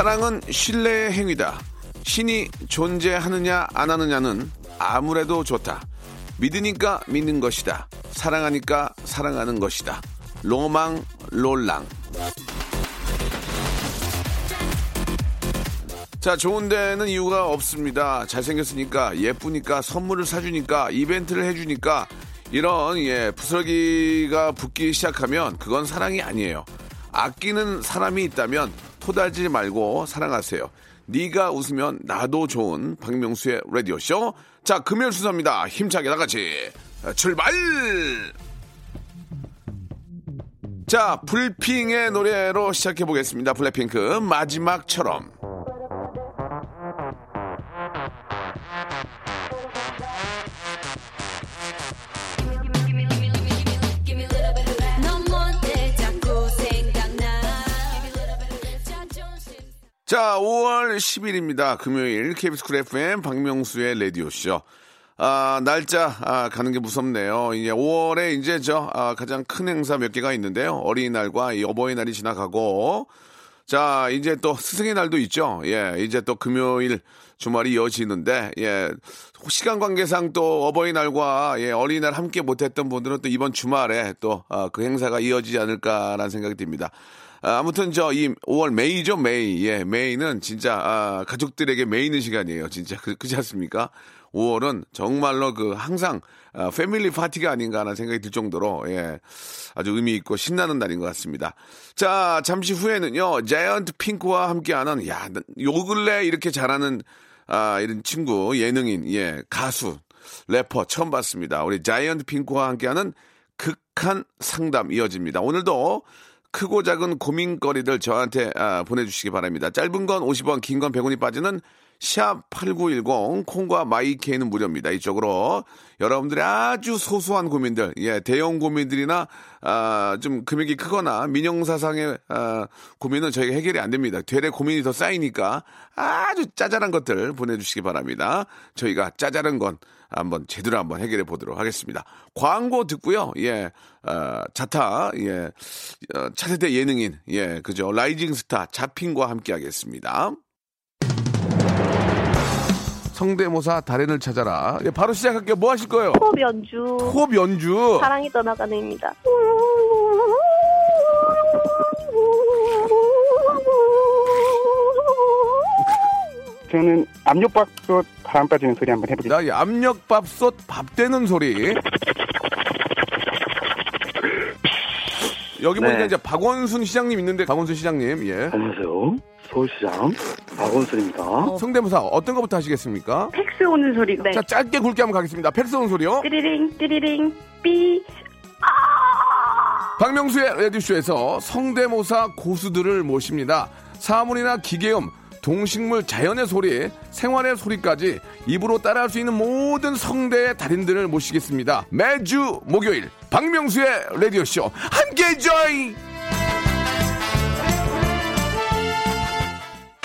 사랑은 신뢰의 행위다. 신이 존재하느냐 안 하느냐는 아무래도 좋다. 믿으니까 믿는 것이다. 사랑하니까 사랑하는 것이다. 로망 롤랑. 자, 좋은 데는 이유가 없습니다. 잘생겼으니까, 예쁘니까, 선물을 사주니까, 이벤트를 해주니까, 이런, 예, 부스러기가 붙기 시작하면 그건 사랑이 아니에요. 아끼는 사람이 있다면 토달지 말고 사랑하세요. 네가 웃으면 나도 좋은 박명수의 라디오 쇼. 자, 금요일 순서입니다. 힘차게 나같이 출발! 자, 불핑의 노래로 시작해 보겠습니다. 블랙핑크 마지막처럼. 자, 5월 10일입니다. 금요일 KBS 쿨 FM 박명수의 라디오쇼. 아, 날짜 아, 가는 게 무섭네요. 이제 5월에 이제 저 아, 가장 큰 행사 몇 개가 있는데요. 어린이날과 이 어버이날이 지나가고 자, 이제 또 스승의 날도 있죠. 예, 이제 또 금요일 주말이 이어지는데, 예, 시간 관계상 또 어버이날과 예, 어린이날 함께 못했던 분들은 또 이번 주말에 또그 행사가 이어지지 않을까라는 생각이 듭니다. 아, 아무튼 저 이 5월 May죠 May. 예 May는 진짜 아, 가족들에게 매이는 시간이에요 진짜. 그, 그지 않습니까? 5월은 정말로 그 항상 아, family 파티가 아닌가라는 생각이 들 정도로 예 아주 의미 있고 신나는 날인 것 같습니다. 자 잠시 후에는요 자이언트 핑크와 함께하는 야요 근래 이렇게 잘하는 아 이런 친구 예능인 예 가수 래퍼 처음 봤습니다. 우리 자이언트 핑크와 함께하는 극한 상담 이어집니다. 오늘도 크고 작은 고민거리들 저한테 아, 보내주시기 바랍니다. 짧은 건 50원, 긴 건 100원이 빠지는 샵8910 콩과 마이케이는 무료입니다. 이쪽으로 여러분들의 아주 소소한 고민들, 예, 대형 고민들이나 아, 좀 금액이 크거나 민영사상의 아, 고민은 저희가 해결이 안 됩니다. 되레 고민이 더 쌓이니까 아주 짜잘한 것들 보내주시기 바랍니다. 저희가 짜잘한 건 한번 제대로 한번 해결해 보도록 하겠습니다. 광고 듣고요. 예, 어, 자타, 예, 어, 차세대 예능인, 예, 그죠. rising 스타 자핑과 함께 하겠습니다. 성대모사 달인을 찾아라. 예, 바로 시작할게요. 뭐 하실 거예요? 호흡 연주 호흡 연주. 사랑이 떠나가는입니다. 저는 압력밥솥 바람 빠지는 소리 한번 해보겠습니다. 나이 압력밥솥 밥 되는 소리. 여기 보니까 네. 이제 박원순 시장님 있는데 박원순 시장님 예 안녕하세요. 서울시장 박원순입니다. 성대모사 어떤 것부터 하시겠습니까? 팩스 오는 소리. 네. 자 짧게 굵게 한번 가겠습니다. 팩스 오는 소리요. 띠리링 띠리링 삐. 박명수의 라디오쇼에서 성대모사 고수들을 모십니다. 사물이나 기계음, 동식물, 자연의 소리, 생활의 소리까지 입으로 따라할 수 있는 모든 성대의 달인들을 모시겠습니다. 매주 목요일 박명수의 레디오쇼 함께 join!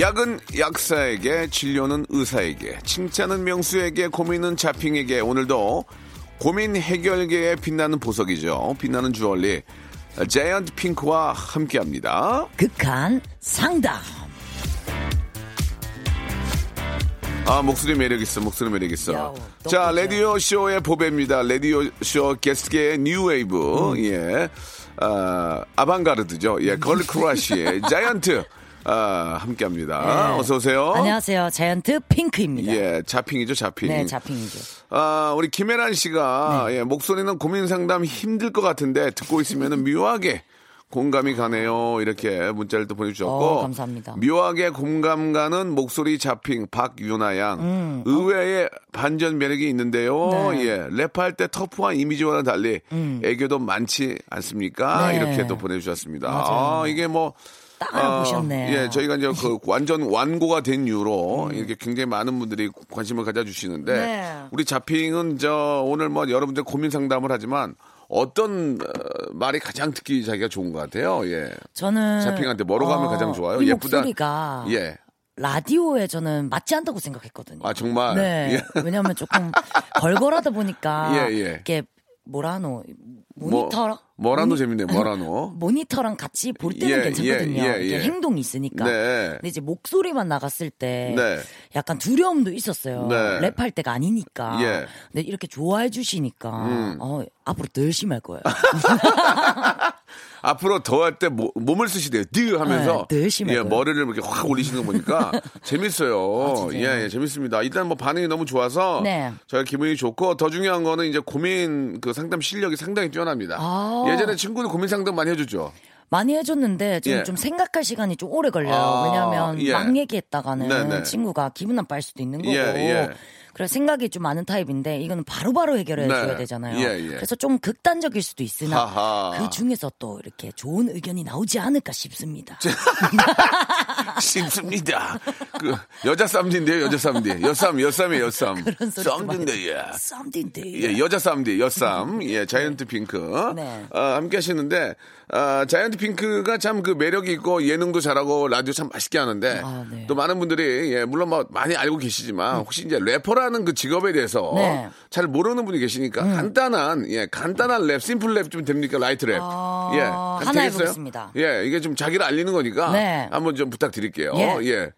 약은 약사에게, 진료는 의사에게, 칭찬은 명수에게, 고민은 자핑에게, 오늘도 고민 해결계에 빛나는 보석이죠. 빛나는 주얼리, 자이언트 핑크와 함께 합니다. 극한 상담. 아, 목소리 매력 있어, 목소리 매력 있어. 야, 자, 너무 라디오 쇼의 보배입니다. 라디오 쇼 게스트계의 뉴웨이브. 예. 아, 아방가르드죠. 예, girl crush의 자이언트 아, 함께 합니다. 어서 오세요. 네. 안녕하세요. 자이언트 핑크입니다. 예, 자핑이죠, 자핑. 네, 자핑이죠. 아, 우리 김혜란 씨가 네. 예, 목소리는 고민 상담 힘들 것 같은데 듣고 있으면 묘하게 공감이 가네요. 이렇게 문자를 또 보내주셨고. 어, 감사합니다. 묘하게 공감 가는 목소리 자핑 박유나 양. 의외의 반전 매력이 있는데요. 음. 네. 예. 랩할 때 터프한 이미지와는 달리 애교도 많지 않습니까? 네. 이렇게 또 보내주셨습니다. 맞아요. 아, 이게 뭐. 딱 알아보셨네요. 예, 저희가 이제 그 완전 완고가 된 이후로 이렇게 굉장히 많은 분들이 관심을 가져주시는데 네. 우리 자핑은 저 오늘 뭐 여러분들 고민 상담을 하지만 어떤 어, 말이 가장 듣기 자기가 좋은 것 같아요. 예. 저는 자핑한테 뭐라고 하면 가장 좋아요? 이 예쁘다. 목소리가 예. 라디오에 저는 맞지 않다고 생각했거든요. 아 정말. 네. 예. 왜냐하면 조금 걸걸하다 보니까 예, 예. 이게 뭐라노 뭐, 모니터랑 뭐 라노 재밌네. 뭐라노. 모니터랑 같이 볼 때는 예, 괜찮거든요. 예, 예, 예. 행동이 있으니까. 네. 근데 이제 목소리만 나갔을 때 네. 약간 두려움도 있었어요. 네. 랩할 때가 아니니까. 예. 음. 근데 이렇게 좋아해 주시니까 어, 앞으로 더 열심히 할 거예요. 앞으로 더 할 때 몸을 쓰시대요. 드 하면서 네, 더 열심히 예. 머리를 이렇게 확 올리시는 거 보니까 재밌어요. 아? 예, 예, 재밌습니다. 일단 뭐 반응이 너무 좋아서 네. 저희가 기분이 좋고 더 중요한 거는 이제 고민 그 상담 실력이 상당히 뛰어 납니다. 아. 예전에 친구들 고민 상담 많이 해줬죠. 많이 해줬는데 좀, 예. 좀 생각할 시간이 좀 오래 걸려요. 아, 왜냐하면 예. 막 얘기했다가는 네네. 친구가 기분 나빠할 수도 있는 거고. 예, 예. 그래서 생각이 좀 많은 타입인데 이거는 바로바로 해결해 줘야 네. 되잖아요. 예, 예. 그래서 좀 극단적일 수도 있으나 하하. 그 중에서 또 이렇게 좋은 의견이 나오지 않을까 싶습니다. 쉽습니다. 그 여자 쌈디인데요, 여자 쌈디. 여쌈, 여쌈이에요, 여쌈. 그런 소리 쌈디인데, 예. Something 예, 여자 쌈디, 여쌈, 예, 자이언트 핑크. 네. 어, 함께 하시는데, 아, 자이언트 핑크가 참 그 매력이 있고 예능도 잘하고 라디오 참 맛있게 하는데, 아, 네. 또 많은 분들이, 예, 물론 뭐 많이 알고 계시지만, 혹시 이제 래퍼라 는 그 직업에 대해서 네. 음. 잘 모르는 분이 계시니까, 간단한, 예, 간단한 랩, simple 랩 좀 됩니까? light 랩. 아, 예. 하나 되겠어요? 해보겠습니다. 예, 이게 좀 자기를 알리는 거니까, 네. 한번 좀 부탁드릴게요. 예. 예.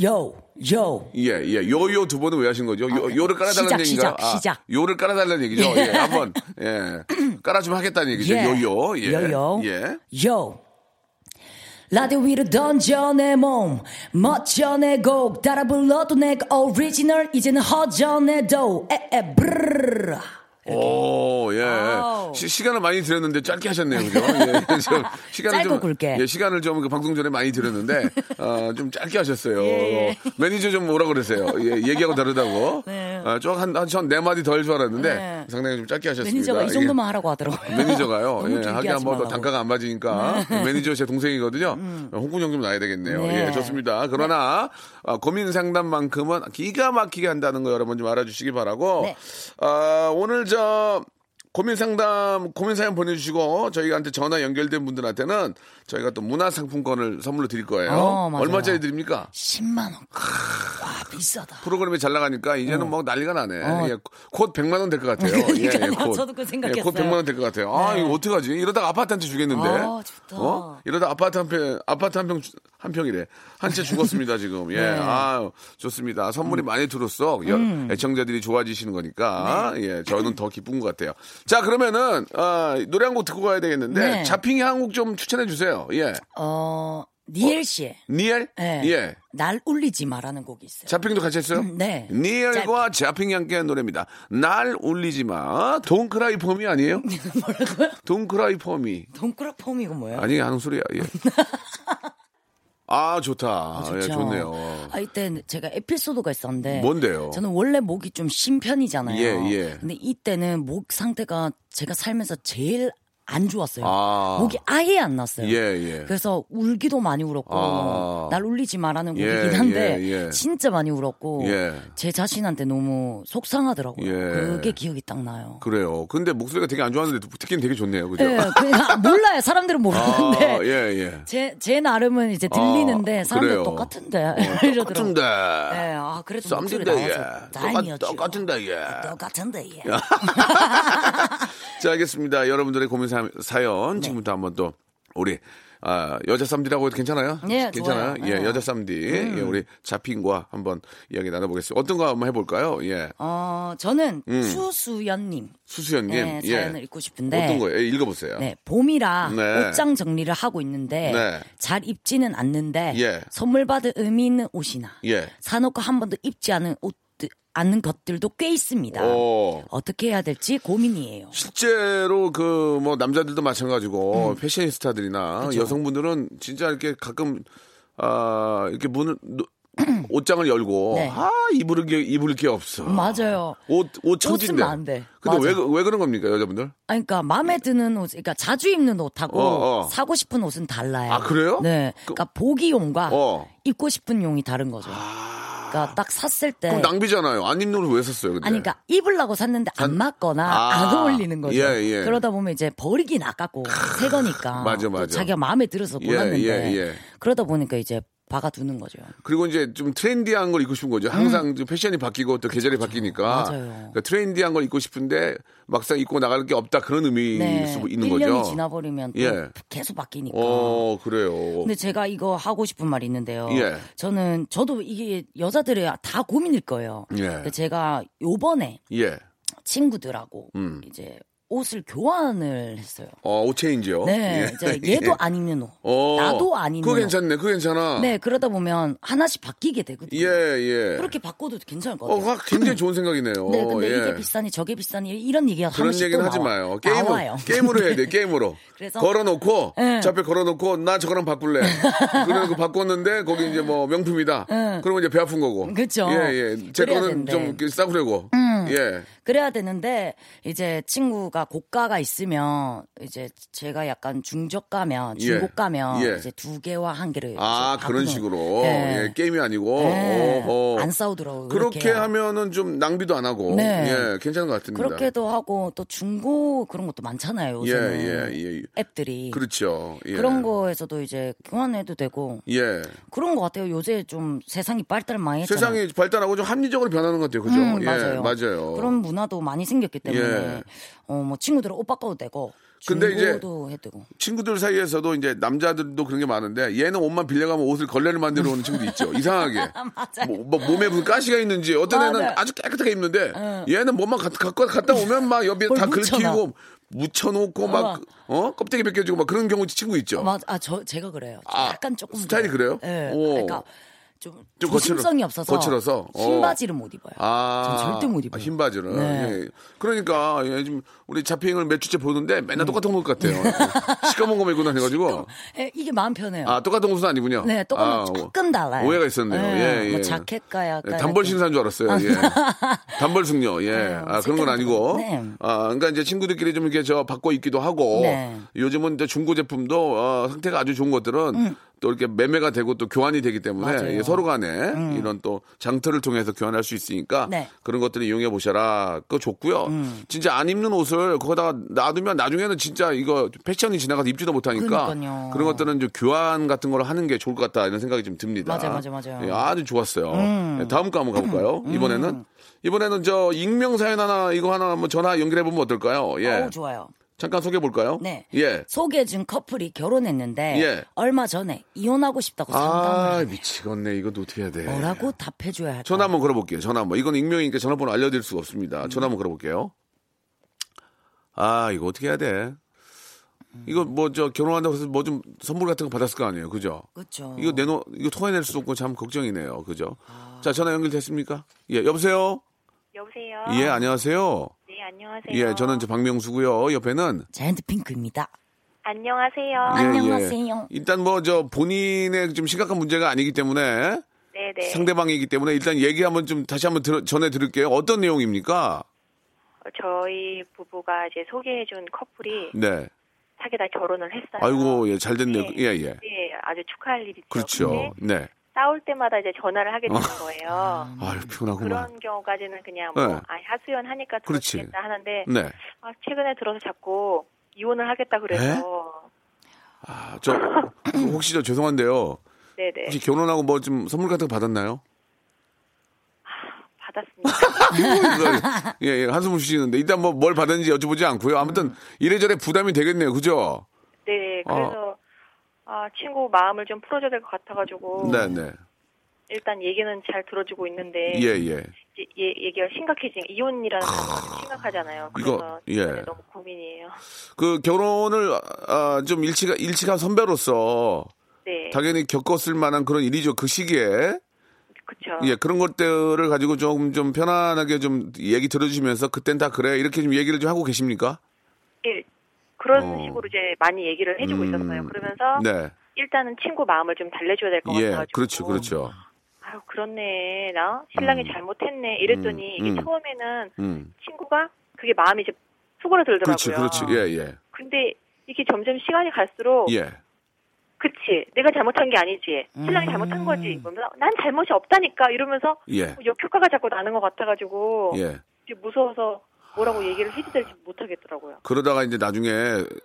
Yo, yo. 예, 예. Yo yo 두 번은 왜 하신 거죠? 요, 요를 깔아달라는 아, 시작, 얘기인가요? 시작, 시작. 요를 깔아달라는 얘기죠. 예, 한 번, 예. 깔아주면 하겠다는 얘기죠. 예. Yo yo. 예. Yo yo. 예. Yo. 라디오 위로 던져 내 몸 멋져 내곡 따라 불러도 내가 오리지널 이제는 허전해도 에에 브르르 오, 예. 아우. 시, 시간을 많이 들였는데 짧게 하셨네요. 그죠? 예. 좀 시간을 짧고 좀, 굵게. 예, 시간을 좀 그 방송 전에 많이 들였는데, 어, 좀 짧게 하셨어요. 예. 매니저 좀 뭐라 그랬어요. 예, 얘기하고 다르다고. 네. 어, 좀한 한, 전네 마디 더 할 줄 알았는데, 네. 상당히 좀 짧게 하셨습니다. 매니저가 이 예. 정도만 하라고 하더라고요 매니저가요. 너무 예, 하긴 한번. 네. 음. 단가가 안 맞으니까 매니저 제 동생이거든요. 홍군 형 좀 나야 되겠네요. 네. 예, 좋습니다. 그러나 아, 고민 상담만큼은 기가 막히게 한다는 거 여러분 좀 알아주시기 바라고. 네. 아, 오늘 저 먼저 고민 상담, 고민 사연 보내주시고 저희한테 전화 연결된 분들한테는 저희가 또 문화 상품권을 선물로 드릴 거예요. 어. 얼마짜리 드립니까? 10만 원. 와 비싸다. 프로그램이 잘 나가니까 이제는 뭐 난리가 나네. 어. 예, 곧 100만 원 될 것 같아요. 그러니까요. 곧. 저도 그 생각했어요. 예, 곧 100만 원 될 것 같아요. 아, 네. 이거 어떡하지? 이러다가 아파트한테 주겠는데. 아, 좋다. 어? 이러다 아파트 한 평, 아파트 한 평, 한 평이래. 한 채 죽었습니다, 지금. 예. 네. 음. 아, 좋습니다. 선물이 많이 들었어. 여- 애청자들이 좋아지시는 거니까. 네. 예. 저는 더 기쁜 것 같아요. 자, 그러면은, 아, 노래 한 곡 듣고 가야 되겠는데. 네. 자핑이 한 곡 좀 추천해 주세요. 예. 어 니엘 씨의 니엘? 예. 예. 날 울리지 마라는 곡이 있어요. 자핑도 같이 했어요? 네. 니엘과 자핑이 함께한 노래입니다. 날 울리지 마. 돈크라이 폼이 아니에요? 뭐라고요? 돈크라이 폼이. 돈꾸락 폼이고 뭐예요? 아니, 하는 소리야. 예. 아, 좋다. 아, 예, 좋죠. 좋네요. 아, 이때 제가 에피소드가 있었는데. 뭔데요? 저는 원래 목이 좀 신 편이잖아요. 예, 예. 근데 이때는 목 상태가 제가 살면서 제일 안 좋았어요. 아. 목이 아예 안 났어요. 예, 예. 그래서 울기도 많이 울었고 아. 날 울리지 마라는 예, 곡이긴 한데 예, 예. 진짜 많이 울었고 예. 제 자신한테 너무 속상하더라고요. 예. 그게 기억이 딱 나요. 그래요. 근데 목소리가 되게 안 좋았는데 듣기는 되게 좋네요. 그죠? 예, 그냥 몰라요. 사람들은 모르는데 아, 예, 예. 제, 제 나름은 이제 들리는데 아, 사람들 그래요. 똑같은데 어, 이러더라고요. 똑같은데. 예, 아 그래도 목소리 예. 나와서 똑같, 다행이었죠. 똑같은데, 예. 똑같은데 예. 자, 알겠습니다. 여러분들의 고민 사- 사연 네. 지금부터 한번 또 우리 아, 여자 쌈디라고 해도 괜찮아요? 네, 괜찮아요? 좋아요. 예, 네. 여자 쌈디. 예, 우리 자핑과 한번 이야기 나눠보겠습니다. 어떤 거 한번 해볼까요? 예. 어, 저는 음. 추수연님 수수연님. 네, 예. 사연을 읽고 싶은데 어떤 거예요? 예, 읽어보세요. 네, 봄이라 네. 옷장 정리를 하고 있는데 네. 잘 입지는 않는데 예. 선물 받을 의미 있는 옷이나 예. 사놓고 한 번도 입지 않은 옷 않는 것들도 꽤 있습니다. 어. 어떻게 해야 될지 고민이에요. 실제로 그 뭐 남자들도 마찬가지고 음. 패셔니스타들이나 여성분들은 진짜 이렇게 가끔 아 이렇게 문을 노- 옷장을 열고 네. 아 입을 게 입을 게 없어. 맞아요. 옷옷 천진데. 쓰면 안 돼. 근데 왜 맞아. 왜 그런 겁니까 여자분들? 아니, 그러니까 마음에 드는 옷, 그러니까 자주 입는 옷하고 어, 어. 사고 싶은 옷은 달라요. 아, 그래요? 네, 그러니까 보기용과 어. 입고 싶은 용이 다른 거죠. 그러니까 딱 샀을 때 그럼 낭비잖아요. 안 입는 옷을 왜 샀어요? 근데? 아니, 그러니까 입으려고 샀는데 안 맞거나 아. 안 어울리는 거죠. 예, 예. 그러다 보면 이제 버리긴 아깝고 새 거니까. 맞아, 또 맞아. 자기가 마음에 들어서 예, 골랐는데 예, 예. 그러다 보니까 이제 박아두는 거죠. 그리고 이제 좀 trendy한 걸 입고 싶은 거죠. 항상 좀 패션이 바뀌고 또 계절이 바뀌니까. 음. 맞아요. 그러니까 trendy한 걸 입고 싶은데 막상 입고 나갈 게 없다 그런 의미일 네, 수 있는 1년이 거죠. 지나버리면 또 예. 계속 바뀌니까. 어, 그래요. 근데 제가 이거 하고 싶은 말이 있는데요. 예. 저는 저도 이게 여자들이 다 고민일 거예요. 예. 근데 제가 요번에 예. 친구들하고 음. 이제 옷을 교환을 했어요. 어, 옷 체인지요? 네, 예. 이제 얘도 안 입는 옷, 어, 나도 안 입는 그거 옷. 괜찮네. 그거 괜찮아. 네, 그러다 보면 하나씩 바뀌게 되거든요. 예, 예. 그렇게 바꿔도 괜찮을 것 어, 같아요. 확 굉장히 좋은 생각이네요. 네, 근데 예. 이게 비싸니 저게 비싸니 이런 얘기가 한 그런 얘기는 또 하지 나와- 마요. 게임으로, 나와요. 게임으로 해야 돼, 게임으로. 그래서- 걸어놓고, 예. 저 앞에 걸어놓고, 나 저거랑 바꿀래. 그래서 바꿨는데, 거기 이제 뭐 명품이다. 그러면 이제 배 아픈 거고. 그쵸. 예, 예. 제 거는 되는데. 좀 싸구려고. 예. 그래야 되는데 이제 친구가 고가가 있으면 이제 제가 약간 중저가면 예. 중고가면 예. 이제 두 개와 한 개를 아, 그런 식으로. 네. 예, 게임이 아니고. 네. 안 싸우더라고요. 그렇게 그렇게 하면은 좀 낭비도 안 하고. 네. 예, 괜찮은 것 같습니다. 그렇게도 하고 또 중고 그런 것도 많잖아요. 예, 요새는 예, 예. 앱들이 그렇죠. 예. 그런 거에서도 이제 교환해도 되고 예. 그런 것 같아요. 요새 좀 세상이 발달 많이 했잖아요. 세상이 발달하고 좀 합리적으로 변하는 것 같아요. 그죠? 음, 예, 맞아요. 맞아요. 그런 문화 도 많이 생겼기 때문에 예. 어뭐 친구들은 옷 바꿔도 되고 근데 이제 되고 친구들 사이에서도 이제 남자들도 그런 게 많은데 얘는 옷만 빌려가면 옷을 걸레를 만들어 오는 친구도 있죠. 이상하게. 뭐, 뭐 몸에 무슨 가시가 있는지 어떤 애는 맞아요. 아주 깨끗하게 입는데 얘는 뭐만 갖- 갖고 갔다 오면 막 옆에 뭘 다. 긁히고 묻혀놓고 막 어 껍데기 벗겨지고 막 그런 경우 친구 있죠. 맞, 아, 저, 제가 그래요. 아, 약간 조금. 스타일이 그래요? 예. 오. 그러니까 좀, 좀 조심성이 거칠어- 없어서. 거칠어서? 어. 흰 바지를 못 입어요. 아, 전 절대 못 입어요. 흰 바지를. 네. 예. 그러니까 예, 지금 우리 자핑을 몇 주째 보는데 맨날 똑같은 옷 같아요. 시꺼먼 거만 입고 다녀가지고. 예, 이게 마음 편해요. 아 똑같은 옷은 아니군요. 네, 똑같은 아, 조금 달라요. 오해가 있었네요. 예, 예. 뭐 자켓가 약간. 예, 단벌. 신사인 줄 알았어요. 예. 단벌 승려. 예. 아, 그런 건 아니고. 네. 아, 그러니까 이제 친구들끼리 좀 이렇게 저 바꿔 입기도 하고. 네. 요즘은 이제 중고 제품도 어, 상태가 아주 좋은 것들은 또 이렇게 매매가 되고 또 교환이 되기 때문에 음. 음. 예, 서로 간에 이런 또 장터를 통해서 교환할 수 있으니까 네. 그런 것들을 이용해 보셔라. 그거 좋고요. 음. 진짜 안 입는 옷을 거기다가 놔두면 나중에는 진짜 이거 패션이 지나가서 입지도 못하니까 그러니까요. 그런 것들은 좀 교환 같은 걸 하는 게 좋을 것 같다 이런 생각이 좀 듭니다. 맞아요, 맞아요, 맞아요. 음. 예, 아주 좋았어요. 예, 다음 거 한번 가볼까요? 이번에는 이번에는 저 익명 사연 하나 이거 하나 한번 전화 연결해 보면 어떨까요? 예. 어우, 좋아요. 잠깐 소개해 볼까요? 네. 예. 소개해준 커플이 결혼했는데. 예. 얼마 전에 이혼하고 싶다고 상담을. 아. 미치겠네. 이것도 어떻게 해야 돼? 뭐라고 답해줘야 할까? 전화 한번 걸어볼게요. 전화 한번. 이건 익명이니까 전화번호 알려드릴 수가 없습니다. 전화 한번 걸어볼게요. 아 이거 어떻게 해야 돼? 이거 뭐 저 결혼한다고 해서 뭐 좀 선물 같은 거 받았을 거 아니에요, 그죠? 그렇죠. 이거 내놓 이거 토해낼 수도 없고 참 걱정이네요, 그죠? 자 전화 연결됐습니까? 예, 여보세요. 여보세요. 예, 안녕하세요. 네, 안녕하세요. 예, 저는 저 박명수고요. 옆에는 자이언트 핑크입니다. 안녕하세요. 예, 안녕하세요. 예. 일단 뭐 저 본인의 좀 심각한 문제가 아니기 때문에 네, 네. 상대방이기 때문에 일단 얘기 한번 좀 다시 한번 들어, 전해 드릴게요. 어떤 내용입니까? 어, 저희 부부가 이제 소개해준 커플이 네. 사귀다 결혼을 했어요. 아이고, 예, 잘 됐네요. 네. 예, 예. 네, 아주 축하할 일이죠. 그렇죠. 네. 싸울 때마다 이제 전화를 하게 되는 거예요. 아유, 피곤하구만. 그런 경우까지는 그냥 뭐 네. 아, 하수연 하니까 그렇지. 들어주겠다 하는데 네. 아, 최근에 들어서 자꾸 이혼을 하겠다 그래서 아, 저, 혹시 저 죄송한데요. 네네 혹시 결혼하고 뭐 좀 선물 같은 거 받았나요? 받았습니다. 이거, 예, 예, 한숨을 쉬시는데 일단 뭐 뭘 받았는지 여쭤보지 않고요. 아무튼 이래저래 부담이 되겠네요. 그죠? 네, 그래서 아, 친구 마음을 좀 풀어줘야 될 것 같아가지고. 네 네. 일단 얘기는 잘 들어주고 있는데. 예, 예. 얘, 얘기가 심각해지 이혼이라는 건 심각하잖아요. 이거, 그래서 예. 네, 너무 고민이에요. 그 결혼을 아, 좀 일치가 일치한 선배로서 네. 당연히 겪었을 만한 그런 일이죠. 그 시기에 그쵸. 예 그런 것들을 가지고 조금 좀 편안하게 좀 얘기 들어주시면서 그땐 다 그래 이렇게 좀 얘기를 좀 하고 계십니까? 예, 그런 어. 식으로 이제 많이 얘기를 해주고 음, 있었어요. 그러면서 네. 일단은 친구 마음을 좀 달래줘야 될것 예, 같아가지고. 그렇죠, 그렇죠. 아유, 그렇네. 나 신랑이 음. 잘못했네. 이랬더니 음, 이게 음. 처음에는 음, 친구가 그게 마음이 이제 수그러들더라고요. 그렇지, 그렇지. 예, 예, 근데 이게 점점 시간이 갈수록 예. 그치 내가 잘못한 게 아니지 신랑이 음. 잘못한 거지 그러면서 난 잘못이 없다니까 이러면서 예, 역효과가 자꾸 나는 것 같아가지고 예. 무서워서 뭐라고 얘기를 해야 될지 못하겠더라고요. 그러다가 이제 나중에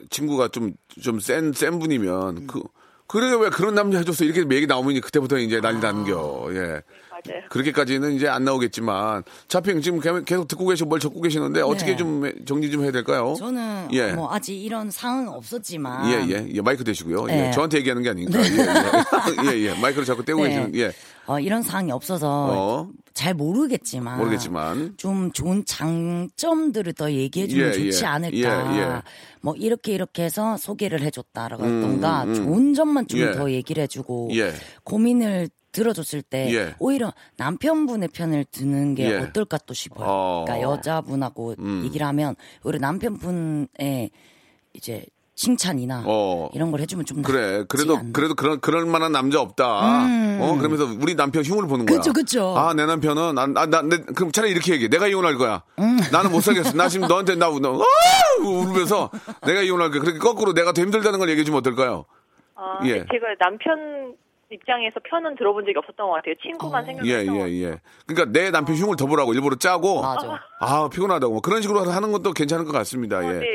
친구가 좀 좀 센 센 분이면 그 그래 왜 그런 남자 해줬어 이렇게 얘기 나오면 그때부터 이제 난리 나는겨. 예. 맞아요. 그렇게까지는 이제 안 나오겠지만 자핑 지금 개- 계속 듣고 계시고 뭘 적고 계시는데 어떻게 네. 좀 정리 좀 해야 될까요? 저는 예. 뭐 아직 이런 상황은 없었지만 예, 예, 예, 마이크 대시고요. 예, 네. 저한테 얘기하는 게 아니니까. 예, 예, 예, 마이크를 자꾸 떼고 네. 계시는, 예, 어, 이런 상황이 없어서 어. 잘 모르겠지만 모르겠지만. 좀 좋은 장점들을 더 얘기해 주면 예, 좋지 예. 않을까. 예, 예. 뭐 이렇게 이렇게 해서 소개를 해줬다라던가 음, 음. 좋은 점만 좀 예. 더 얘기를 해주고 예. 고민을 들어줬을 때 예. 오히려 남편분의 편을 드는 게 예. 어떨까 또 싶어요. 어. 그러니까 여자분하고 음. 얘기를 하면 오히려 남편분의 이제 칭찬이나 어. 이런 걸 해주면 좀 그래, 그래도, 않나. 그래도 그런, 그럴 만한 남자 없다. 어, 그러면서 우리 남편 흉을 보는 거야. 음. 그쵸, 그쵸. 아, 내 남편은, 아, 나, 나, 내, 그럼 차라리 이렇게 얘기해. 내가 이혼할 거야. 음. 나는 못 살겠어. 나 지금 너한테 나, 너, 아! 울면서 내가 이혼할 거야. 그렇게 거꾸로 내가 더 힘들다는 걸 얘기해 주면 어떨까요? 아, 예. 제가 남편 입장에서 편은 들어본 적이 없었던 것 같아요. 친구만 어. 예, 생각했던 것 예, 예. 그러니까 내 남편 흉을 더 보라고 일부러 짜고. 맞아. 아, 피곤하다고. 뭐 그런 식으로 하는 것도 괜찮을 것 같습니다. 예. 같아요. 네.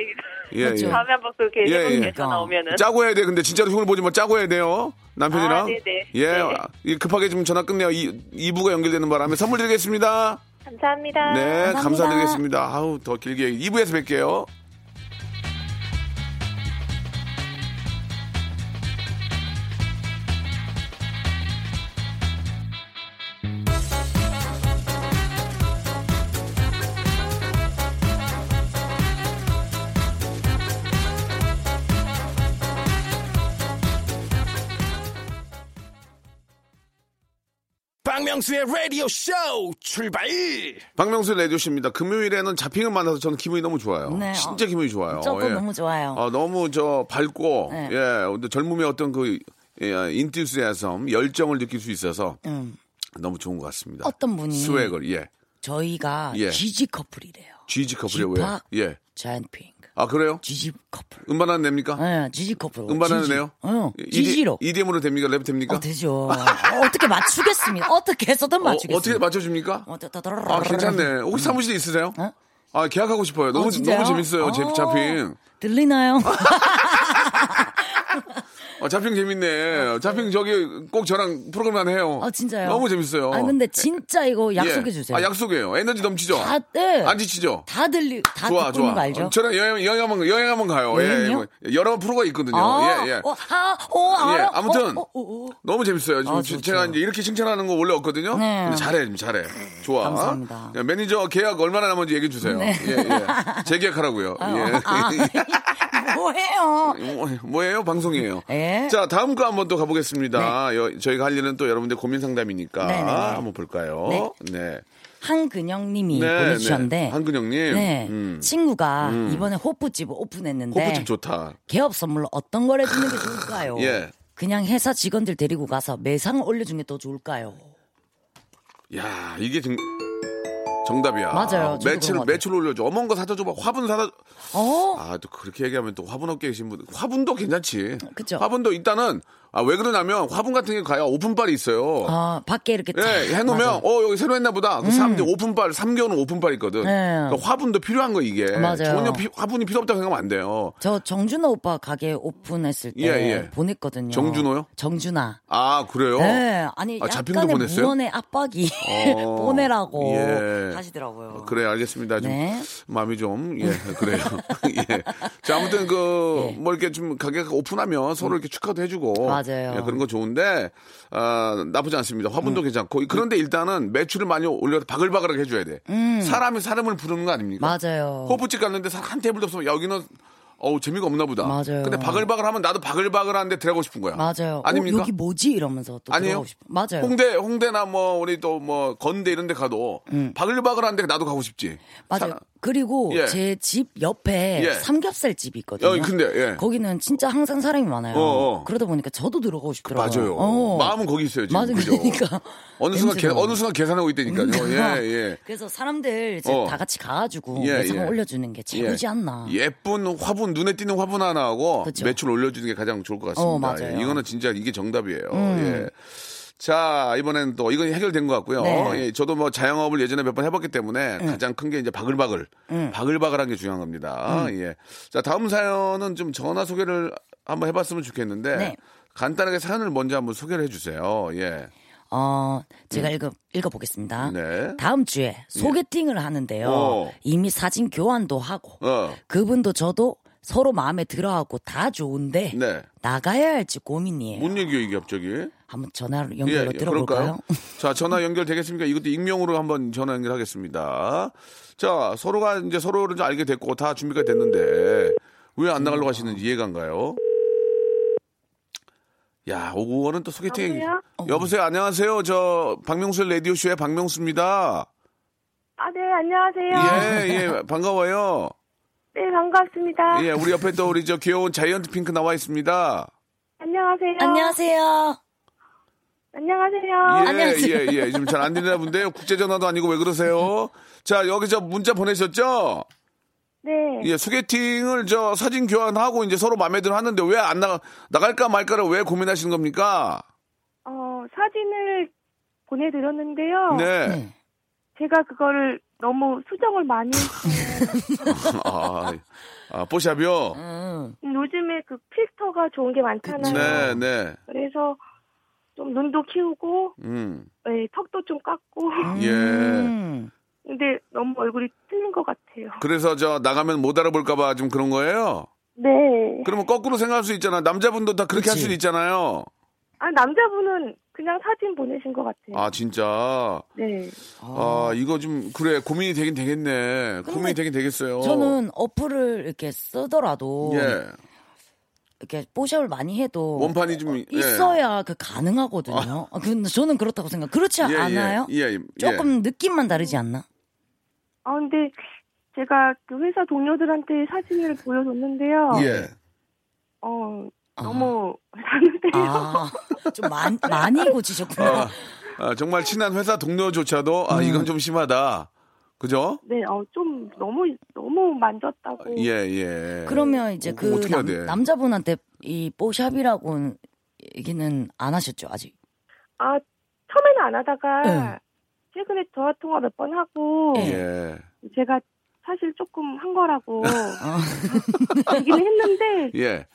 예, 그렇죠. 예. 다음에 한번 그렇게 예, 예. 게 전화 오면은. 짜고 해야 돼. 근데 진짜로 흉을 보지 마. 짜고 해야 돼요. 남편이랑. 아, 네네. 예. 네. 아, 이 급하게 좀 전화 끝내요. 이, 2부가 연결되는 바람에 선물 드리겠습니다. 감사합니다. 네, 감사합니다. 감사드리겠습니다. 아우, 더 길게 2부에서 뵐게요. 박명수의 라디오 쇼 출발 박명수 라디오쇼입니다. 금요일에는 자핑을 만나서 저는 기분이 너무 좋아요. 네, 진짜 기분이 좋아요. 저도 예. 너무 좋아요. 아, 너무 저 밝고 네. 예, 근데 젊음의 어떤 그 예, enthusiasm 열정을 느낄 수 있어서 음. 너무 좋은 것 같습니다. 어떤 분이 스웨걸 예, 저희가 예. GG 커플이래요. GG 커플이 왜요? 지팍 예, 자이언핑 아 그래요? GG 커플. 음반 하나 냅니까? 네, 지지 커플. 음반 하나 지지. 내요? 어, 지지로. EDM으로 됩니까? 랩 됩니까? 어, 되죠. 어, 어떻게 맞추겠습니다. 어떻게 해서든 어, 맞추겠습니다. 어 떻게 맞춰줍니까? 어, 따다라라라. 아 괜찮네. 혹시 사무실에 있으세요? 어? 아 계약하고 싶어요. 너무 어? 너무 재밌어요. 제 어, 자핑. 들리나요? 어, 자핑 재밌네. 자핑 저기 꼭 저랑 프로그램 하나 해요. 아, 진짜요? 너무 재밌어요. 아, 근데 진짜 이거 약속해 예. 주세요. 아 약속해요. 에너지 넘치죠. 다, 네. 안 지치죠. 다 들리, 다 좋아 듣고 좋아. 거 알죠? 어, 저랑 여행 여행 한번 여행 한번 가요. 예, 여행이요? 예. 여러 프로가 있거든요. 아, 예 예. 어, 아, 어, 알아. 예, 아무튼 어, 어, 어, 어. 너무 재밌어요. 지금 아, 제- 좋죠. 제가 이제 이렇게 칭찬하는 거 원래 없거든요. 네. 근데 잘해, 잘해. 좋아. 감사합니다. 네. 야, 매니저 계약 얼마나 남은지 얘기해 주세요. 예, 예. 재계약하라고요. 아, 예. 뭐해요? 뭐, 뭐예요? 방송이에요. 예. 자, 다음 거 한번 또 가보겠습니다. 여- 저희가 할 일은 또 여러분들 고민 상담이니까 네, 네, 네. 한번 볼까요? 네. 네. 한근영님이 네, 보내주셨는데, 네. 한근영님. 네, 음. 친구가 이번에 호프집을 오픈했는데, 호프집 좋다. 개업 선물로 어떤 걸 해주는 게 좋을까요? 예. 그냥 회사 직원들 데리고 가서 매상 올려주는 게 더 좋을까요? 야, 이게 정, 정답이야. 맞아요. 매출, 매출 올려줘. 어머니 거 사다 줘봐. 화분 사다. 어? 아, 또 그렇게 얘기하면 또 화분 업계 계신 분. 화분도 괜찮지. 그쵸. 화분도 일단은 아, 왜 그러냐면 화분 같은 게 가야 오픈빨이 있어요. 아, 밖에 이렇게 탁. 예, 해놓으면, 맞아. 음. 어, 여기 새로 했나 보다. 그 사람들이 오픈빨, 3개월은 오픈빨 있거든. 네. 그러니까 화분도 필요한 거, 이게. 맞아요. 전혀 피- 화분이 필요 없다고 생각하면 안 돼요. 저 정준호 오빠 가게 오픈했을 때 예, 예. 보냈거든요. 정준호요? 정준아. 아, 그래요? 네, 아니 아, 약간의 보냈어요? 무언의 압박이 어, 보내라고 예. 하시더라고요. 그래, 알겠습니다. 좀, 네. 마음이 좀, 예, 그래요. 예. 자, 아무튼 그, 예. 뭐 이렇게 좀 가게가 오픈하면 서로 이렇게 축하도 해주고. 맞아 요. 예, 그런 거 좋은데, 아, 나쁘지 않습니다. 음. 화분도 괜찮고. 그런데 일단은 매출을 많이 올려서 바글바글하게 해줘야 돼. 사람이 사람을 부르는 거 아닙니까? 음. 맞아요. 호프집 갔는데 한 테이블도 없으면 여기는 어우 재미가 없나 보다. 맞아요. 근데 바글바글하면 나도 바글바글한데 들어가고 싶은 거야. 맞아요. 아닙니까? 어, 여기 뭐지 이러면서 또 아니에요? 들어가고 싶어. 맞아요. 홍대 홍대나 뭐 우리 또 뭐 건대 이런 데 가도 바글바글한데 나도 가고 싶지. 음. 맞아요. 사- 그리고 예. 제집 옆에 예. 삼겹살 집이 있거든요. 어, 근데, 예. 거기는 진짜 항상 사람이 많아요. 어, 어. 그러다 보니까 저도 들어가고 싶더라고요. 맞아요. 어. 마음은 거기 있어요 지금. 맞아요. 그러니까 어느 순간 계. 어느 순간 계산하고 있다니까요. 예, 예. 그래서 사람들 어. 다 같이 가가지고 예, 매상 예. 올려주는 게 최고지 예. 않나. 예쁜 화분 눈에 띄는 화분 하나 하고 그쵸. 매출 올려주는 게 가장 좋을 것 같습니다. 어, 맞아요. 음. 예, 이거는 진짜 이게 정답이에요. 예. 자 이번에는 또 이건 해결된 것 같고요. 네. 예, 저도 뭐 자영업을 예전에 몇 번 해봤기 때문에 가장 큰 게 이제 바글바글, 음. 바글바글한 게 중요한 겁니다. 예. 자 다음 사연은 좀 전화 소개를 한번 해봤으면 좋겠는데 네. 간단하게 사연을 먼저 한번 소개를 해주세요. 예. 어, 제가 읽어, 읽어보겠습니다. 네. 다음 주에 소개팅을 하는데요. 어. 이미 사진 교환도 하고, 어. 그분도 저도 서로 마음에 들어하고 다 좋은데, 네. 나가야 할지 고민이에요. 뭔 얘기예요 이게 갑자기? 한번 전화로 연결로 예, 들어볼까요? 자, 전화 연결 되겠습니까? 이것도 익명으로 한번 전화 연결하겠습니다. 자, 서로가 이제 서로를 좀 알게 됐고 다 준비가 됐는데 왜 안 나가려고 하시는지 이해가 안 가요? 야, 오구원은 또 소개팅. 여보세요? 여보세요? 안녕하세요. 저 박명수 라디오쇼의 박명수입니다. 아, 네, 안녕하세요. 예, 예, 반가워요. 네, 반갑습니다. 예, 우리 옆에 또 우리 저 귀여운 자이언트 핑크 나와 있습니다. 안녕하세요. 안녕하세요. 안녕하세요. 예, 안녕하세요. 예, 예. 지금 잘 안 들리나 본데요. 국제전화도 아니고 왜 그러세요? 자, 여기 저 문자 보내셨죠? 네. 예, 소개팅을 저 사진 교환하고 이제 서로 마음에 들어 하는데 왜 안 나가, 나갈까 말까를 왜 고민하시는 겁니까? 어, 사진을 보내드렸는데요. 네. 네. 제가 그거를 너무 수정을 많이 했어요. 아, 아, 뽀샵이요? 음, 요즘에 그 필터가 좋은 게 많잖아요. 네, 네. 그래서 좀 눈도 키우고, 음, 네, 턱도 좀 깎고. 예. 음. 근데 너무 얼굴이 틀린 것 같아요. 그래서 저 나가면 못 알아볼까봐 좀 그런 거예요? 네. 그러면 거꾸로 생각할 수 있잖아. 남자분도 다 그렇게 할. 수는 있잖아요. 아, 남자분은 그냥 사진 보내신 것 같아요. 아, 진짜. 네. 아, 이거 좀, 그래, 고민이 되긴 되겠네. 고민이 되긴 되겠어요. 저는 어플을 이렇게 쓰더라도 예. 이렇게 뽀샵을 많이 해도 원판이 좀, 어, 예. 있어야 그 가능하거든요. 아, 근데 저는 그렇다고 생각. 그렇지 예, 예, 않아요? 예, 예. 조금 느낌만 다르지 않나? 아, 근데 제가 그 회사 동료들한테 사진을 보여줬는데요. 예. 어, 아. 너무 다른데요. 아, 좀 많, 많이 고치셨구나. 아, 아, 정말 친한 회사 동료조차도 음. 아 이건 좀 심하다. 그죠? 네, 어, 좀 너무, 너무 만졌다고. 예, 예. 그러면 이제 어, 그 어떻게 해야 남, 돼? 남자분한테 이 뽀샵이라고 얘기는 안 하셨죠, 아직? 아, 처음에는 안 하다가, 네. 최근에 전화 통화 몇 번 하고, 예. 제가 사실 조금 한 거라고 어. 얘기는 했는데, 예.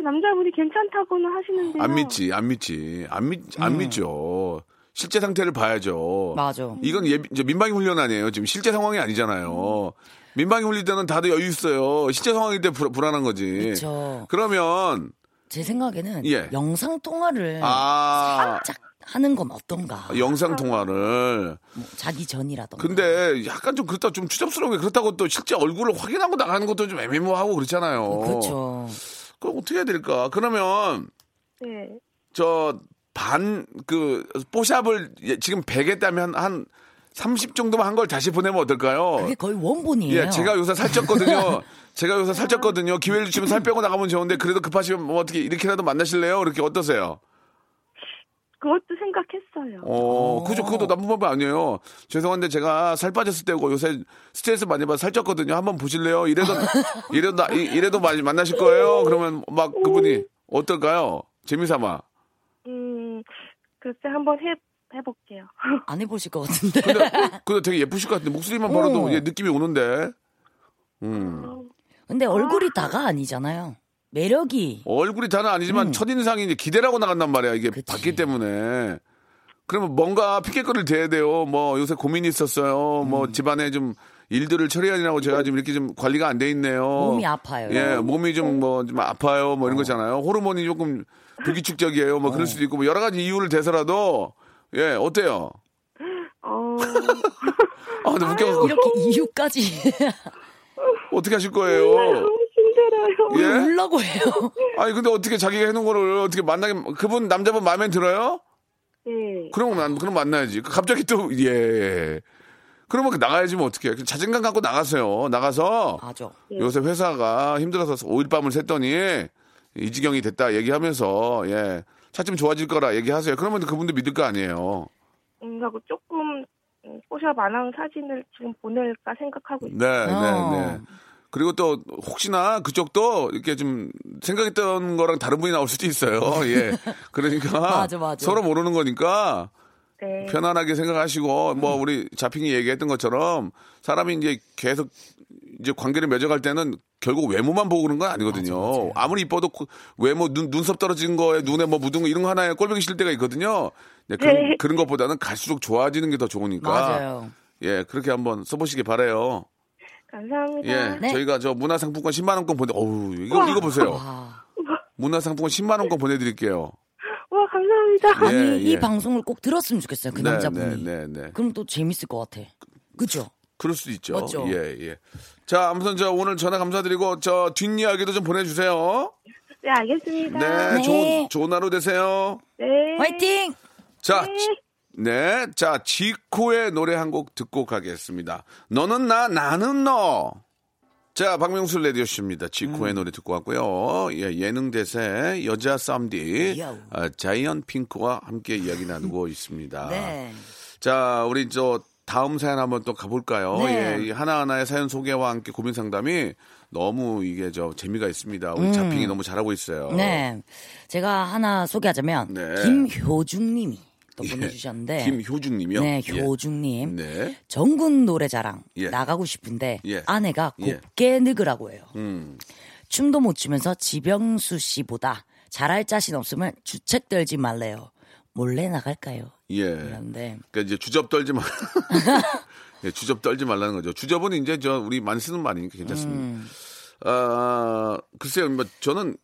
그 남자분이 괜찮다고는 하시는데요. 안 믿지, 안 믿지. 안 믿, 안 음. 믿죠. 실제 상태를 봐야죠. 맞아. 이건 예, 이제 민방위 훈련 아니에요. 지금 실제 상황이 아니잖아요. 민방위 훈련 때는 다들 여유 있어요. 실제 상황일 때 불, 불안한 거지. 그렇죠. 그러면 제 생각에는 예. 영상 통화를 아 살짝 하는 건 어떤가? 영상 통화를 뭐 자기 전이라던가. 근데 약간 좀 그렇다 좀 추잡스러운 게 그렇다고 또 실제 얼굴을 확인하고 나가는 것도 좀 애매모호하고 그렇잖아요. 그렇죠. 그럼 어떻게 해야 될까? 그러면 네. 저반그 뽀샵을 예, 지금 100 했다면 한30 정도만 한 걸 다시 보내면 어떨까요? 그게 거의 원본이에요. 예, 제가 요새 살쪘거든요. 제가 요새 살쪘거든요. 기회를 주면 살 빼고 나가면 좋은데 그래도 급하시면 뭐 어떻게 이렇게라도 만나실래요? 이렇게 어떠세요? 그것도 생각했어요. 어, 그죠. 그것도 나쁜 방법 아니에요. 죄송한데 제가 살 빠졌을 때고 요새 스트레스 많이 받아 살쪘거든요. 한번 보실래요? 이래도, 이래도, 나- 이- 이래도 많이 만나실 거예요? 그러면 막 그분이 어떨까요? 재미삼아. 음, 글쎄 한번 해 해볼게요. 안 해보실 것 같은데. 근데, 근데 되게 예쁘실 것 같은데 목소리만 어. 예, 느낌이 오는데. 음. 근데 얼굴이 다가 아니잖아요. 매력이. 얼굴이 다는 아니지만 첫인상이 이제 기대라고 나간단 말이야. 이게 음. 그치. 봤기 때문에. 그러면 뭔가 피켓거리를 대야 돼요. 뭐 요새 고민이 있었어요. 뭐 음. 집안에 좀 일들을 처리하느라고 제가 지금 이렇게 좀 관리가 안 돼 있네요. 몸이 아파요. 예, 몸이 좀 뭐좀 아파요. 뭐 이런 거잖아요. 호르몬이 조금 불규칙적이에요. 뭐 그럴 수도 있고 뭐 여러 가지 이유를 대서라도 예, 어때요? 어, 아, 근데 웃겨. 이렇게 이유까지 어떻게 하실 거예요? 힘들어요. 예? 울라고 해요. 아니 근데 어떻게 자기가 해놓은 거를 어떻게 만나게 그분 남자분 마음에 들어요? 네. 그럼 만 그럼 만나야지. 갑자기 또 예. 그러면 나가야지 뭐 어떻게? 자신감 갖고 나가세요. 나가서 맞아. 요새 회사가 힘들어서 5일 밤을 샜더니 이 지경이 됐다 얘기하면서 예. 차츰 좋아질 거라 얘기하세요. 그러면 그분도 믿을 거 아니에요. 음, 하고 조금 음, 포샵 안 한 사진을 지금 보낼까 생각하고 있어요. 네, 어. 네, 네. 그리고 또 혹시나 그쪽도 이렇게 좀 생각했던 거랑 다른 분이 나올 수도 있어요. 예. 그러니까 맞아, 맞아. 서로 모르는 거니까 네. 편안하게 생각하시고 뭐 우리 자핑이 얘기했던 것처럼 사람이 이제 계속 이제 관계를 맺어갈 때는 결국 외모만 보고 그런 건 아니거든요. 아무리 이뻐도 그 외모 눈 눈썹 떨어진 거에 눈에 뭐 묻은 거 이런 거 하나에 꼴보기 싫을 때가 있거든요. 네, 그런, 네. 그런 것보다는 갈수록 좋아지는 게 더 좋으니까 맞아요. 예 그렇게 한번 써보시기 바래요. 감사합니다. 예, 네. 저희가 저 문화상품권 10만 원권 보내. 어우 이거 이거 보세요. 아, 문화상품권 10만 원권 보내드릴게요. 와, 감사합니다. 아니 예, 이 예. 방송을 꼭 들었으면 좋겠어요. 그 네, 남자분이. 네, 네, 네. 그럼 또 재밌을 것 같아. 그죠? 그럴 수도 있죠. 맞죠? 예, 예. 자, 아무튼 저 오늘 전화 감사드리고 저 뒷이야기도 좀 보내주세요. 네, 알겠습니다. 네, 네. 좋은 좋은 하루 되세요. 네. 화이팅! 자, 지- 네, 자 지코의 노래 한 곡 듣고 가겠습니다. 너는 나, 나는 너. 자, 박명수 레디오 씨입니다. 지코의 노래 듣고 왔고요. 예, 예능 대세 여자 쌈디. 아, 자이언 핑크와 함께 이야기 나누고 있습니다. 네. 자, 우리 저 다음 사연 한번 또 가볼까요? 네. 예, 이 하나하나의 사연 소개와 함께 고민 상담이 너무 이게 저 재미가 있습니다. 우리 자핑이 너무 잘하고 있어요. 음. 네. 제가 하나 소개하자면 네. 김효중 님이 또 보내주셨는데 김효중 님이요? 네, 예. 효중 님. 네. 전국 노래자랑 예. 나가고 싶은데 예. 아내가 예. 곱게 늙으라고 해요. 음. 춤도 못 추면서 지병수 씨보다 잘할 자신 없으면 주책 떨지 말래요. 몰래 나갈까요? 예. 이런데 그러니까 이제 주접 떨지 말. 예, 주접 떨지 말라는 거죠. 주접은 이제 저 우리 많이 쓰는 말이니까 괜찮습니다. 음. 아, 글쎄요, 뭐 저는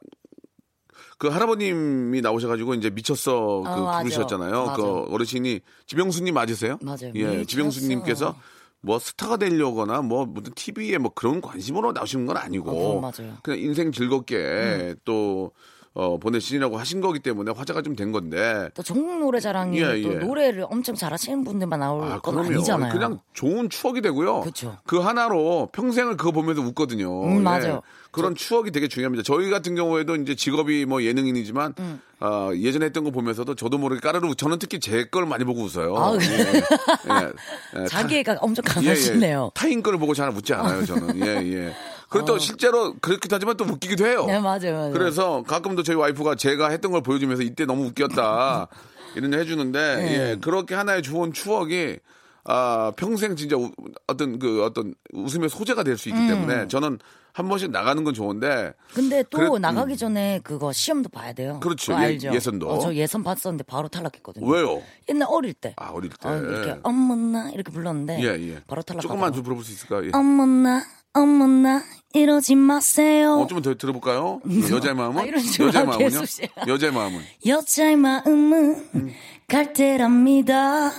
그 할아버님이 나오셔가지고 이제 미쳤어 그 어. 부르셨잖아요. 맞아. 그 어르신이 지병수님 맞으세요? 맞아요. 예. 지병수님께서 뭐 스타가 되려거나 뭐 무슨 TV에 뭐 그런 관심으로 나오시는 건 아니고 어. 음. 그냥 인생 즐겁게 또 어, 보내시라고 하신 거기 때문에 화제가 좀 된 건데 또 전국 노래자랑이 예, 또 예. 노래를 엄청 잘하시는 분들만 나올 아, 건 그럼요. 아니잖아요. 그냥 좋은 추억이 되고요. 그쵸. 그 하나로 평생을 그거 보면서 웃거든요. 음, 맞아요. 그런 추억이 되게 중요합니다. 저희 같은 경우에도 이제 직업이 뭐 예능인이지만 음. 아, 예전에 했던 거 보면서도 저도 모르게 까르르 웃- 저는 특히 제 걸 많이 보고 웃어요. 아, 예, 예. 예, 자기애가 엄청 타- 예, 강하시네요. 예. 타인 거를 보고 잘 웃지 않아요, 저는. 예, 예. 그리고 또 실제로 그렇기도 하지만 또 웃기기도 해요. 어. 네, 맞아요, 맞아요. 그래서 가끔도 저희 와이프가 제가 했던 걸 보여주면서 이때 너무 웃겼다. 이런 거 해주는데, 네. 예, 그렇게 하나의 좋은 추억이, 아, 평생 진짜 우- 어떤 그 어떤 웃음의 소재가 될 수 있기 음. 때문에 저는 한 번씩 나가는 건 좋은데, 근데 또 그래- 나가기 전에 그거 시험도 봐야 돼요. 그렇죠. 예- 알죠? 예선도. 어, 저 예선 봤었는데 바로 탈락했거든요. 왜요? 옛날 어릴 때. 아, 어릴 때. 어, 이렇게 어머나 이렇게 불렀는데 예, 예. 바로 탈락. 조금만 좀 들어볼 수 있을까요? 예. 어머나 어머나 이러지 마세요. 어, 좀만 더 들어볼까요? 여자의 마음은? 아, 여자의 마음은요? 여자의 마음은? 여자의 마음은 갈대랍니다.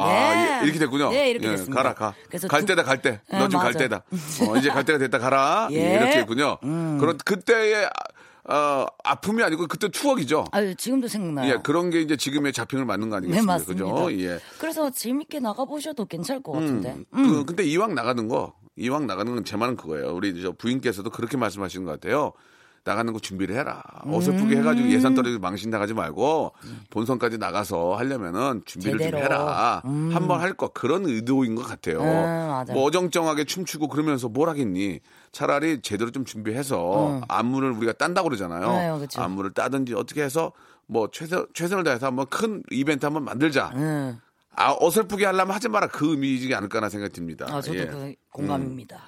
아, 예. 예, 이렇게 됐군요. 네, 이렇게 예, 됐습니다. 가라, 가. 그래서 갈 두- 때다, 갈 때. 예, 너 지금 갈. 때다. 어, 이제 갈 때가 됐다, 가라. 예. 예, 이렇게 했군요. 그런, 그때의, 아, 어, 아픔이 아니고 그때 추억이죠. 아유 지금도 생각나요. 예, 그런 게 이제 지금의 자핑을 맞는 거네 아니겠습니까? 맞습니다. 그죠? 예. 그래서 재밌게 나가 보셔도 괜찮을 것 같은데. 음. 그, 근데 이왕 나가는 거, 이왕 나가는 건 제 말은 그거예요. 우리 저 부인께서도 그렇게 말씀하시는 것 같아요. 나가는 거 준비를 해라. 음. 어설프게 해가지고 예산 떨어지고 망신 나가지 말고 본선까지 나가서 하려면은 준비를 제대로. 좀 해라. 한번 할 거 그런 의도인 것 같아요. 음. 뭐 어정쩡하게 춤추고 그러면서 뭘 하겠니? 차라리 제대로 좀 준비해서 안무를 우리가 딴다고 그러잖아요. 음. 아유, 그쵸. 안무를 따든지 어떻게 해서 뭐 최선 최선을 다해서 한번 큰 이벤트 한번 만들자. 음. 아 어설프게 하려면 하지 마라 그 의미이지 않을까나 생각이 듭니다. 아, 저도 예. 그 공감입니다.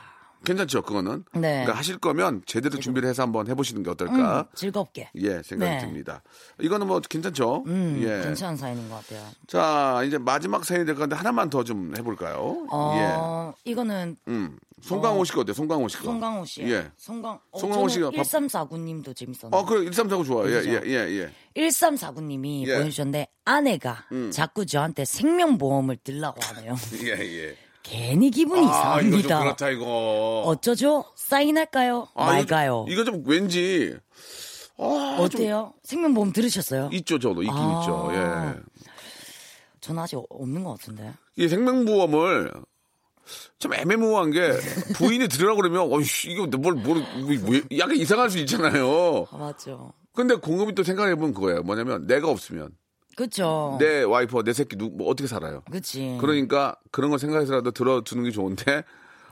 괜찮죠 그거는. 네. 그러니까 하실 거면 제대로 준비를 해서 한번 해보시는 게 어떨까. 음, 즐겁게. 예 생각이 네. 듭니다. 이거는 뭐 괜찮죠. 음, 예. 괜찮은 사연인 것 같아요. 자 이제 마지막 사연이 될 건데 하나만 더 좀 해볼까요? 어, 이거는 예. 음. 송강호 씨가 어때? 송강호 씨가. 송강호 씨. 예. 송강, 어, 송강호 씨가 밥- 1349님도 재밌었네요. 어, 그래, 1349 좋아요. 예, 그죠? 예, 예, 예. 1349님이 예. 음. 보내주셨는데 아내가 자꾸 저한테 생명보험을 들라고 하네요. 예, 예. 괜히 기분이 아, 이거 좀 이상합니다. 그렇다, 이거. 어쩌죠? 사인할까요? 아, 말까요? 이거, 이거 좀 왠지. 아, 좀 어때요? 생명보험 들으셨어요? 있죠, 저도. 있긴 아. 있죠. 예. 저는 아직 없는 것 같은데. 이 생명보험을 참 애매모호한 게 부인이 들으라고 그러면 어이씨 이거 뭘, 뭘, 왜, 약간 이상할 수 있잖아요. 아, 맞죠. 근데 공급이 또 생각해 보면 그거예요. 뭐냐면 내가 없으면 그쵸. 내 와이프와 내 새끼 누, 뭐 어떻게 살아요. 그치. 그러니까 그런 거 생각해서라도 들어두는 게 좋은데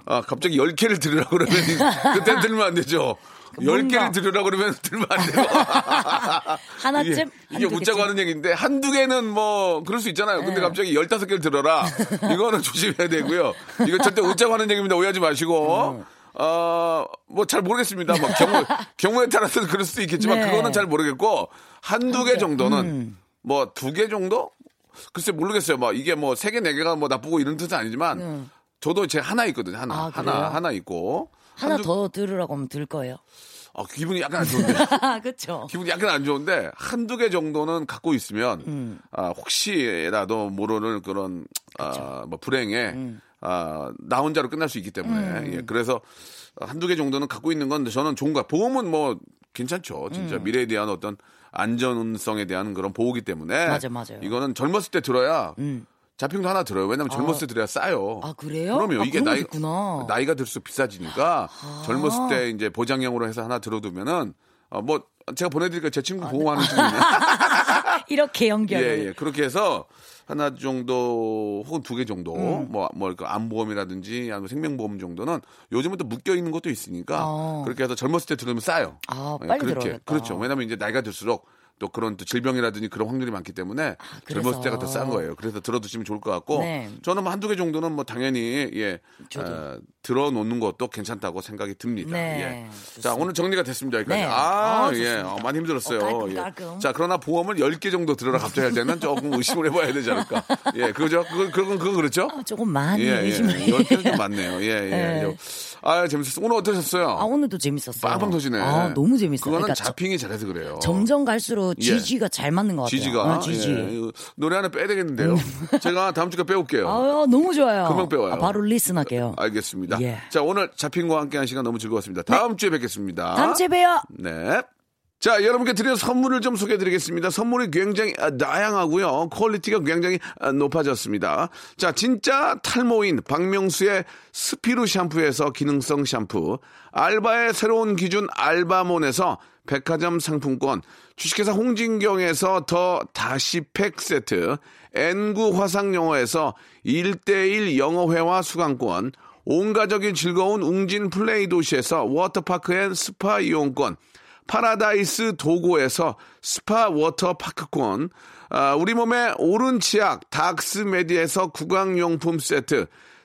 아 갑자기 10개를 들으라고 그러면 그때 들으면 안 되죠. 열 10개를 들으라고 그러면 들으면 안 돼요. 하나쯤? 이게, 이게 웃자고? 하는 얘기인데 한두 개는 뭐 그럴 수 있잖아요. 근데 네. 갑자기 15개를 들어라. 이거는 조심해야 되고요. 이거 절대 웃자고 하는 얘기입니다. 오해하지 마시고. 음. 어, 뭐 잘 모르겠습니다. 뭐 경우, 경우에 따라서 그럴 수도 있겠지만 네. 그거는 잘 모르겠고 한두 개 정도는 음. 뭐두 개 정도? 글쎄 모르겠어요. 뭐 이게 뭐 세 개, 네 개가 뭐 나쁘고 이런 뜻은 아니지만 음. 저도 제 하나 있거든요. 하나. 아, 하나? 하나 있고. 하나 한두- 더 들으라고 하면 들 거예요. 아, 기분이 약간 안 좋은데. 그쵸. 기분이 약간 안 좋은데 한두 개 정도는 갖고 있으면 음. 아, 혹시라도 모르는 그런 아, 뭐 불행에 음. 아, 나 혼자로 끝날 수 있기 때문에 예, 그래서 한두 개 정도는 갖고 있는 건 저는 좋은 거야. 보험은 뭐 괜찮죠. 진짜 음. 미래에 대한 어떤 안전성에 대한 그런 보호기 때문에 맞아, 맞아요. 이거는 젊었을 때 들어야 음. 거 하나 들어요. 왜냐면 젊었을 때 들어야 싸요. 아, 그래요? 그럼요. 아, 이게 나이, 있구나. 나이가 들수록 비싸지니까 젊었을 때 이제 보장형으로 해서 하나 들어두면은 어, 뭐 제가 보내드릴까 제 친구 보호하는 친구는 이렇게 연결을. 예, 예. 그렇게 해서 하나 정도 혹은 두 개 정도 음. 뭐, 뭐, 그 안보험이라든지 아니면 생명보험 정도는 요즘은 또 묶여 있는 것도 있으니까 어. 그렇게 해서 젊었을 때 들으면 싸요. 아, 예, 빨리 그렇게. 들어야겠다. 그렇죠. 왜냐면 이제 나이가 들수록 또 그런 또 질병이라든지 그런 확률이 많기 때문에 그래서. 젊었을 때가 더 싼 거예요. 그래서 들어두시면 좋을 것 같고 네. 저는 뭐 한두 개 정도는 뭐 당연히 예. 어, 들어놓는 것도 괜찮다고 생각이 듭니다. 네, 예. 자. 오늘 정리가 됐습니다. 여기까지. 네. 아, 아, 예. 어, 많이 힘들었어요. 어, 깔끔, 예. 깔끔. 자 그러나 보험을 10개 정도 들어라 갑자기 할 때는 조금 의심을 해봐야 되지 않을까. 예, 그죠? 그건 그건 그건 그렇죠. 아, 조금 많이 예, 예. 의심을 10개는 좀 많네요. 예, 예. 네. 아 재밌었어요. 오늘 어떠셨어요? 아, 오늘도 재밌었어요. 빵빵 터지네. 아, 너무 재밌어요. 그거는 그러니까 저- 자핑이 잘해서 그래요. 점점 갈수록 예. GG가 잘 맞는 것 같아요. GG가 아, GG. 음. 예, 노래 하나 빼야 되겠는데요. 제가 다음 주에 빼올게요. 아, 너무 좋아요. 금방 빼와요. 아, 바로 listen할게요. 알겠습니다. 예. 자 오늘 자핑과 함께한 시간 너무 즐거웠습니다. 다음 주에 뵙겠습니다. 다음 주에 봬요. 네. 자, 여러분께 드리는 선물을 좀 소개해 드리겠습니다. 선물이 굉장히 아, 다양하고요. quality가 굉장히 아, 높아졌습니다. 자, 진짜 탈모인 박명수의 스피루 샴푸에서 기능성 샴푸, 알바의 새로운 기준 알바몬에서 백화점 상품권, 주식회사 홍진경에서 더 다시 팩 세트, N구 화상영어에서 1대1 영어회화 수강권, 온가족이 즐거운 웅진 플레이 도시에서 워터파크 and 스파 이용권, 파라다이스 도고에서 스파 워터파크권, 아, 우리 몸의 오른 치약 닥스메디에서 구강용품 세트,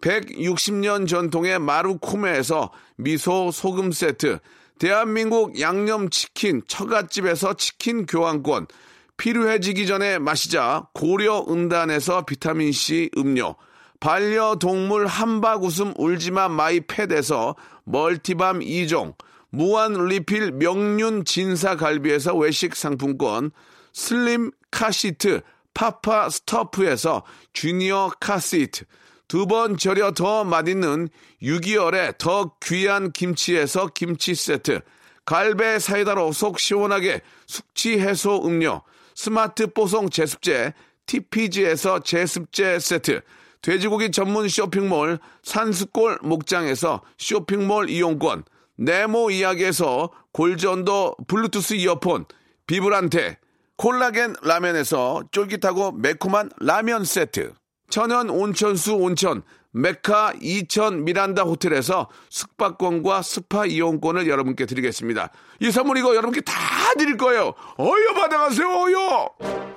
160년 전통의 마루코메에서 미소 소금 세트, 대한민국 양념치킨 처갓집에서 치킨 교환권, 필요해지기 전에 마시자 고려 은단에서 비타민C 음료, 반려동물 함박웃음 울지마 마이 펫에서 멀티밤 2종, 무한 리필 명륜 진사 갈비에서 외식 상품권, 슬림 카시트 파파 스토프에서 주니어 카시트 두 번 절여 더 맛있는 6개월의 더 귀한 김치에서 김치 세트. 갈배 사이다로 속 시원하게 숙취 해소 음료. 스마트 뽀송 제습제 TPG에서 제습제 세트. 돼지고기 전문 쇼핑몰 산수골 목장에서 쇼핑몰 이용권. 네모 이야기에서 골전도 블루투스 이어폰. 비브란테. 콜라겐 라면에서 쫄깃하고 매콤한 라면 세트 천연 온천수 온천 메카 이천 미란다 호텔에서 숙박권과 스파 이용권을 여러분께 드리겠습니다. 이 선물 이거 여러분께 다 드릴 거예요. 어여 받아가세요, 어여!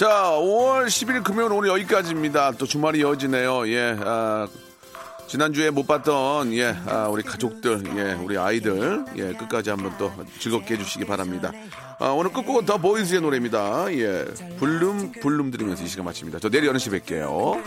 자, 5월 10일 금요일 오늘 여기까지입니다. 또 주말이 이어지네요. 예, 아, 지난주에 못 봤던, 예, 아, 우리 가족들, 예, 우리 아이들, 예, 끝까지 한번 또 즐겁게 해주시기 바랍니다. 아, 오늘 끝곡은 더 보이즈의 노래입니다. 예, 불룸, 불룸 들으면서 이 시간 마칩니다. 저 내일 11시 뵐게요.